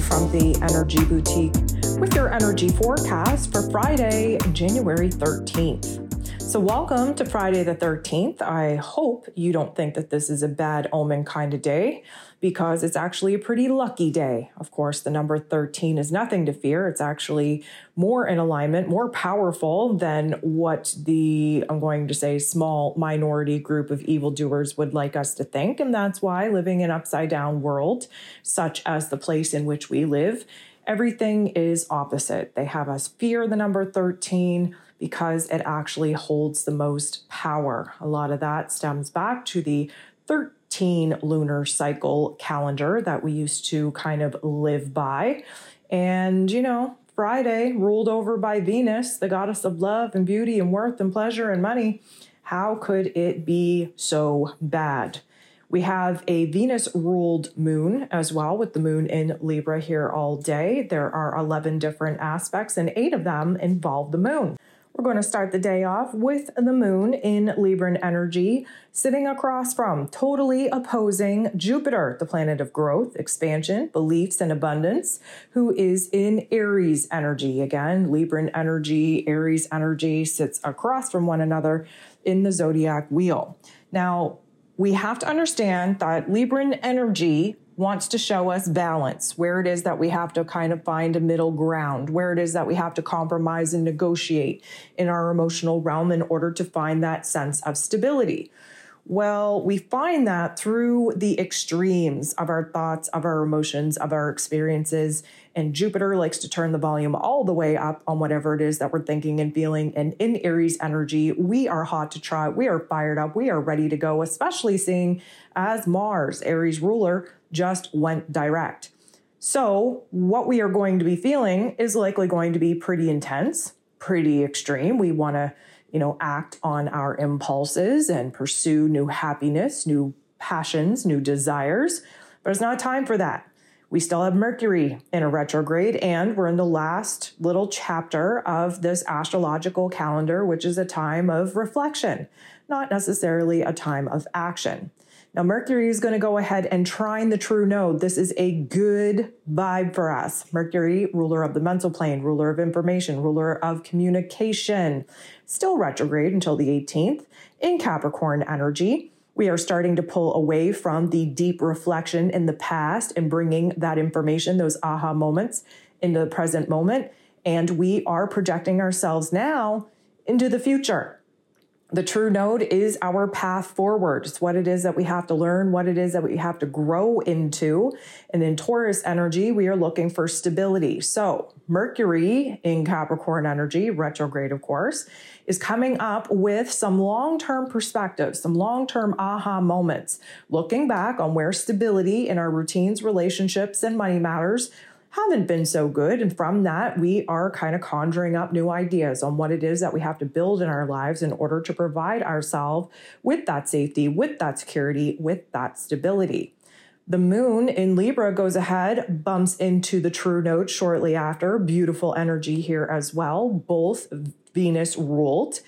From the Energy Boutique with your energy forecast for Friday, January 13th. So, welcome to Friday the 13th. I hope you don't think that this is a bad omen kind of day because it's actually a pretty lucky day. Of course, the number 13 is nothing to fear. It's actually more in alignment, more powerful than what the, I'm going to say, small minority group of evildoers would like us to think. And that's why living in upside down world, such as the place in which we live, everything is opposite. They have us fear the number 13 because it actually holds the most power. A lot of that stems back to the 13 lunar cycle calendar that we used to kind of live by. And, you know, Friday, ruled over by Venus, the goddess of love and beauty and worth and pleasure and money. How could it be so bad? We have a Venus ruled moon as well, with the moon in Libra here all day. There are 11 different aspects, and eight of them involve the moon. We're going to start the day off with the moon in Libran energy, sitting across from totally opposing Jupiter, the planet of growth, expansion, beliefs, and abundance, who is in Aries energy. Again, Libran energy, Aries energy sits across from one another in the zodiac wheel. Now, we have to understand that Libran energy wants to show us balance, where it is that we have to kind of find a middle ground, where it is that we have to compromise and negotiate in our emotional realm in order to find that sense of stability. Well, we find that through the extremes of our thoughts, of our emotions, of our experiences. And Jupiter likes to turn the volume all the way up on whatever it is that we're thinking and feeling. And in Aries energy, we are hot to try. We are fired up. We are ready to go, especially seeing as Mars, Aries ruler, just went direct. So, what we are going to be feeling is likely going to be pretty intense, pretty extreme. We want to you know, act on our impulses and pursue new happiness, new passions, new desires. But it's not time for that. We still have Mercury in a retrograde, and we're in the last little chapter of this astrological calendar, which is a time of reflection, not necessarily a time of action. Now, Mercury is going to go ahead and trine the true node. This is a good vibe for us. Mercury, ruler of the mental plane, ruler of information, ruler of communication, still retrograde until the 18th in Capricorn energy. We are starting to pull away from the deep reflection in the past and bringing that information, those aha moments, into the present moment. And we are projecting ourselves now into the future the true node is our path forward. It's what it is that we have to learn, what it is that we have to grow into. And in Taurus energy, we are looking for stability. So, Mercury in Capricorn energy, retrograde, of course, is coming up with some long term perspectives, some long term aha moments, looking back on where stability in our routines, relationships, and money matters haven't been so good. And from that, we are kind of conjuring up new ideas on what it is that we have to build in our lives in order to provide ourselves with that safety, with that security, with that stability. The moon in Libra goes ahead, bumps into the true node shortly after. Beautiful energy here as well, both Venus ruled.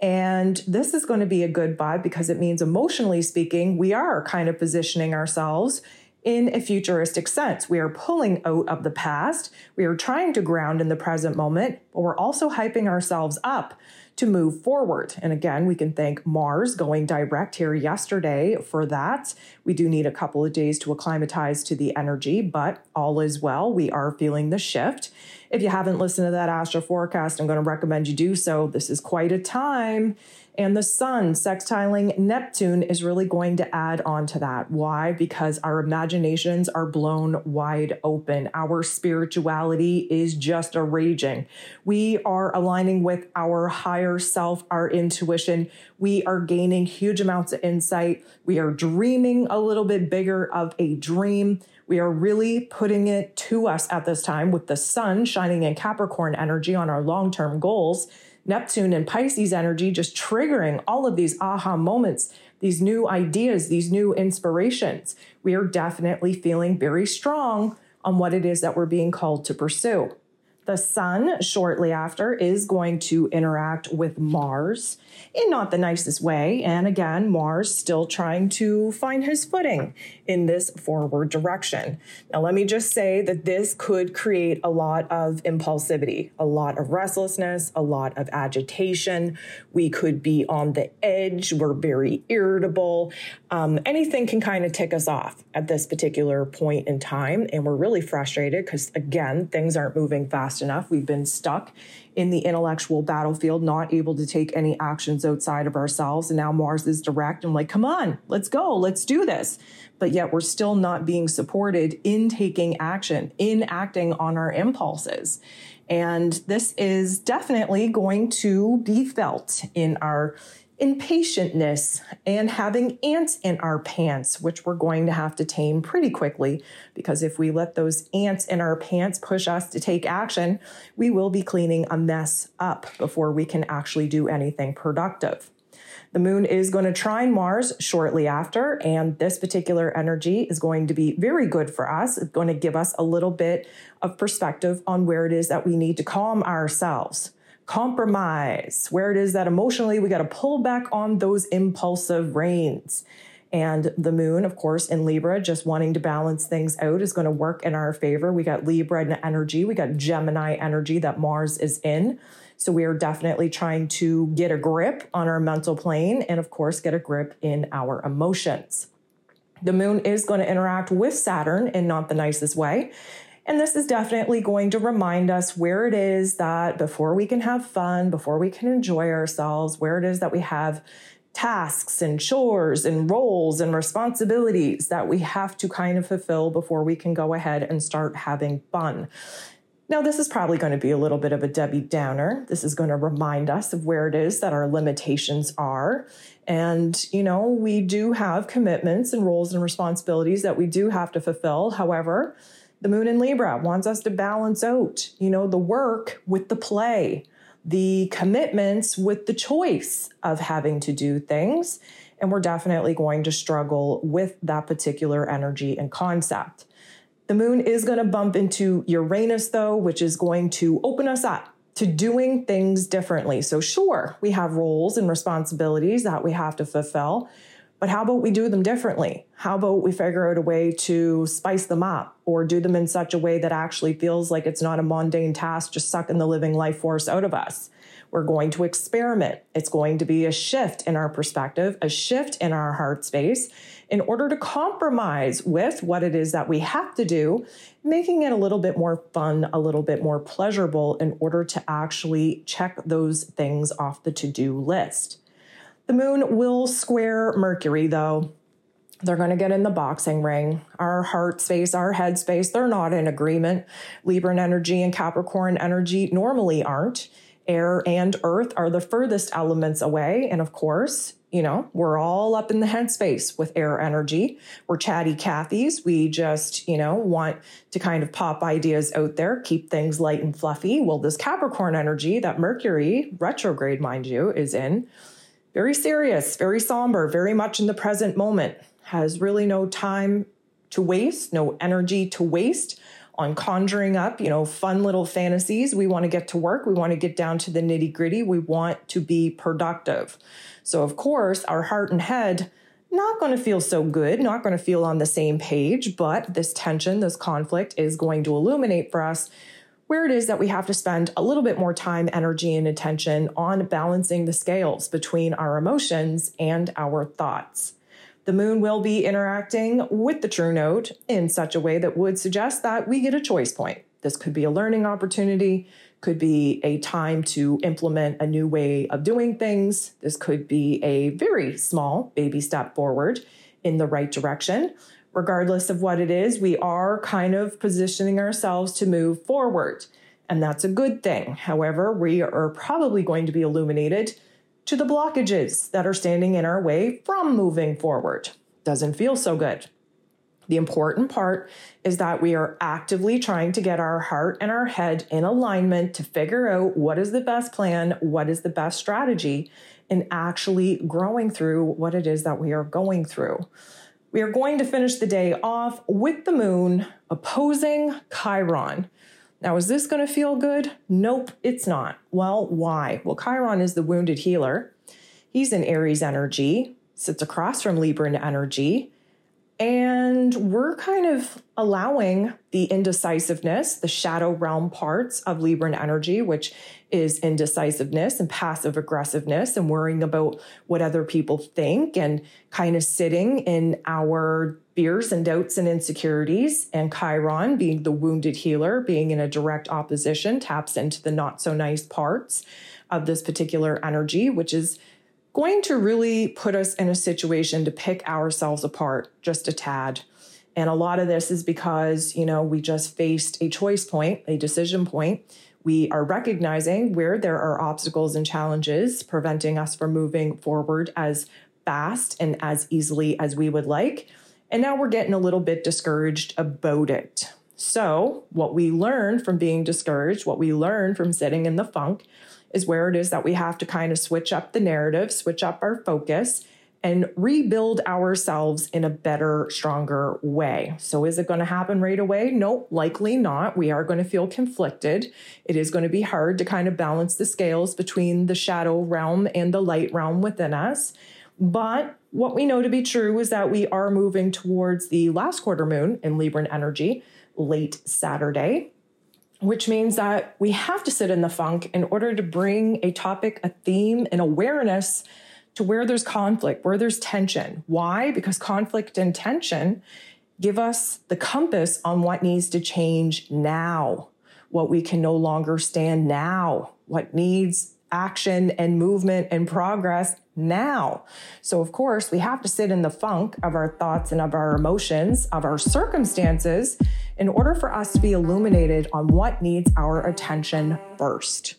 And this is going to be a good vibe because it means, emotionally speaking, we are kind of positioning ourselves in a futuristic sense. We are pulling out of the past. We are trying to ground in the present moment, but we're also hyping ourselves up to move forward. And again, we can thank Mars going direct here yesterday for that. We do need a couple of days to acclimatize to the energy, but all is well. We are feeling the shift. If you haven't listened to that astro forecast, I'm going to recommend you do so. This is quite a time and the sun sextiling Neptune is really going to add on to that. Why? Because our imaginations are blown wide open. Our spirituality is just a raging. We are aligning with our higher self, our intuition. We are gaining huge amounts of insight. We are dreaming a little bit bigger of a dream. We are really putting it to us at this time with the sun shining in Capricorn energy on our long term goals Neptune and Pisces energy just triggering all of these aha moments, these new ideas, these new inspirations. We are definitely feeling very strong on what it is that we're being called to pursue. The sun, shortly after, is going to interact with Mars in not the nicest way. And again, Mars still trying to find his footing in this forward direction. Now, let me just say that this could create a lot of impulsivity, a lot of restlessness, a lot of agitation. We could be on the edge. We're very irritable. Um, anything can kind of tick us off at this particular point in time. And we're really frustrated because, again, things aren't moving fast enough. We've been stuck in the intellectual battlefield, not able to take any actions outside of ourselves. And now Mars is direct. I'm like, come on, let's go, let's do this. But yet we're still not being supported in taking action, in acting on our impulses. And this is definitely going to be felt in our impatientness and having ants in our pants, which we're going to have to tame pretty quickly because if we let those ants in our pants push us to take action, we will be cleaning a mess up before we can actually do anything productive. The moon is going to trine Mars shortly after, and this particular energy is going to be very good for us. It's going to give us a little bit of perspective on where it is that we need to calm ourselves compromise, where it is that emotionally we got to pull back on those impulsive reins. And the moon, of course, in Libra, just wanting to balance things out is going to work in our favor. We got Libra energy, we got Gemini energy that Mars is in. So we are definitely trying to get a grip on our mental plane and, of course, get a grip in our emotions. The moon is going to interact with Saturn in not the nicest way. And this is definitely going to remind us where it is that before we can have fun, before we can enjoy ourselves, where it is that we have tasks and chores and roles and responsibilities that we have to kind of fulfill before we can go ahead and start having fun. Now, this is probably going to be a little bit of a Debbie Downer. This is going to remind us of where it is that our limitations are. And, you know, we do have commitments and roles and responsibilities that we do have to fulfill. However, the moon in Libra wants us to balance out, you know, the work with the play, the commitments with the choice of having to do things. And we're definitely going to struggle with that particular energy and concept. The moon is going to bump into Uranus, though, which is going to open us up to doing things differently. So, sure, we have roles and responsibilities that we have to fulfill, but how about we do them differently? How about we figure out a way to spice them up or do them in such a way that actually feels like it's not a mundane task just sucking the living life force out of us? We're going to experiment. It's going to be a shift in our perspective, a shift in our heart space in order to compromise with what it is that we have to do, making it a little bit more fun, a little bit more pleasurable in order to actually check those things off the to do list. The moon will square Mercury, though. They're going to get in the boxing ring. Our heart space, our head space, they're not in agreement. Libran energy and Capricorn energy normally aren't. Air and earth are the furthest elements away. And of course, you know, we're all up in the headspace with air energy. We're chatty Cathys. We just, you know, want to kind of pop ideas out there, keep things light and fluffy. Well, this Capricorn energy that Mercury, retrograde, mind you, is in, very serious, very somber, very much in the present moment, has really no time to waste, no energy to waste on conjuring up, you know, fun little fantasies. We want to get to work. We want to get down to the nitty gritty. We want to be productive. So, of course, our heart and head not going to feel so good, not going to feel on the same page, but this tension, this conflict is going to illuminate for us where it is that we have to spend a little bit more time, energy, and attention on balancing the scales between our emotions and our thoughts. The moon will be interacting with the true node in such a way that would suggest that we get a choice point. This could be a learning opportunity, could be a time to implement a new way of doing things. This could be a very small baby step forward in the right direction regardless of what it is, we are kind of positioning ourselves to move forward. And that's a good thing. However, we are probably going to be illuminated to the blockages that are standing in our way from moving forward. Doesn't feel so good. The important part is that we are actively trying to get our heart and our head in alignment to figure out what is the best plan, what is the best strategy, and actually growing through what it is that we are going through. We are going to finish the day off with the moon opposing Chiron. Now, is this going to feel good? Nope, it's not. Well, why? Well, Chiron is the wounded healer. He's in Aries energy, sits across from Libran energy. And we're kind of allowing the indecisiveness, the shadow realm parts of Libran energy, which is indecisiveness and passive aggressiveness and worrying about what other people think and kind of sitting in our fears and doubts and insecurities. And Chiron, being the wounded healer, being in a direct opposition, taps into the not so nice parts of this particular energy, which is going to really put us in a situation to pick ourselves apart just a tad. And a lot of this is because, you know, we just faced a choice point, a decision point. We are recognizing where there are obstacles and challenges preventing us from moving forward as fast and as easily as we would like. And now we're getting a little bit discouraged about it. So, what we learn from being discouraged, what we learn from sitting in the funk, is where it is that we have to kind of switch up the narrative, switch up our focus, and rebuild ourselves in a better, stronger way. So, is it going to happen right away? No, likely not. We are going to feel conflicted. It is going to be hard to kind of balance the scales between the shadow realm and the light realm within us. But what we know to be true is that we are moving towards the last quarter moon in Libran energy late Saturday which means that we have to sit in the funk in order to bring a topic, a theme, an awareness to where there's conflict, where there's tension. Why? Because conflict and tension give us the compass on what needs to change now, what we can no longer stand now, what needs action and movement and progress now. So, of course, we have to sit in the funk of our thoughts and of our emotions, of our circumstances, in order for us to be illuminated on what needs our attention first.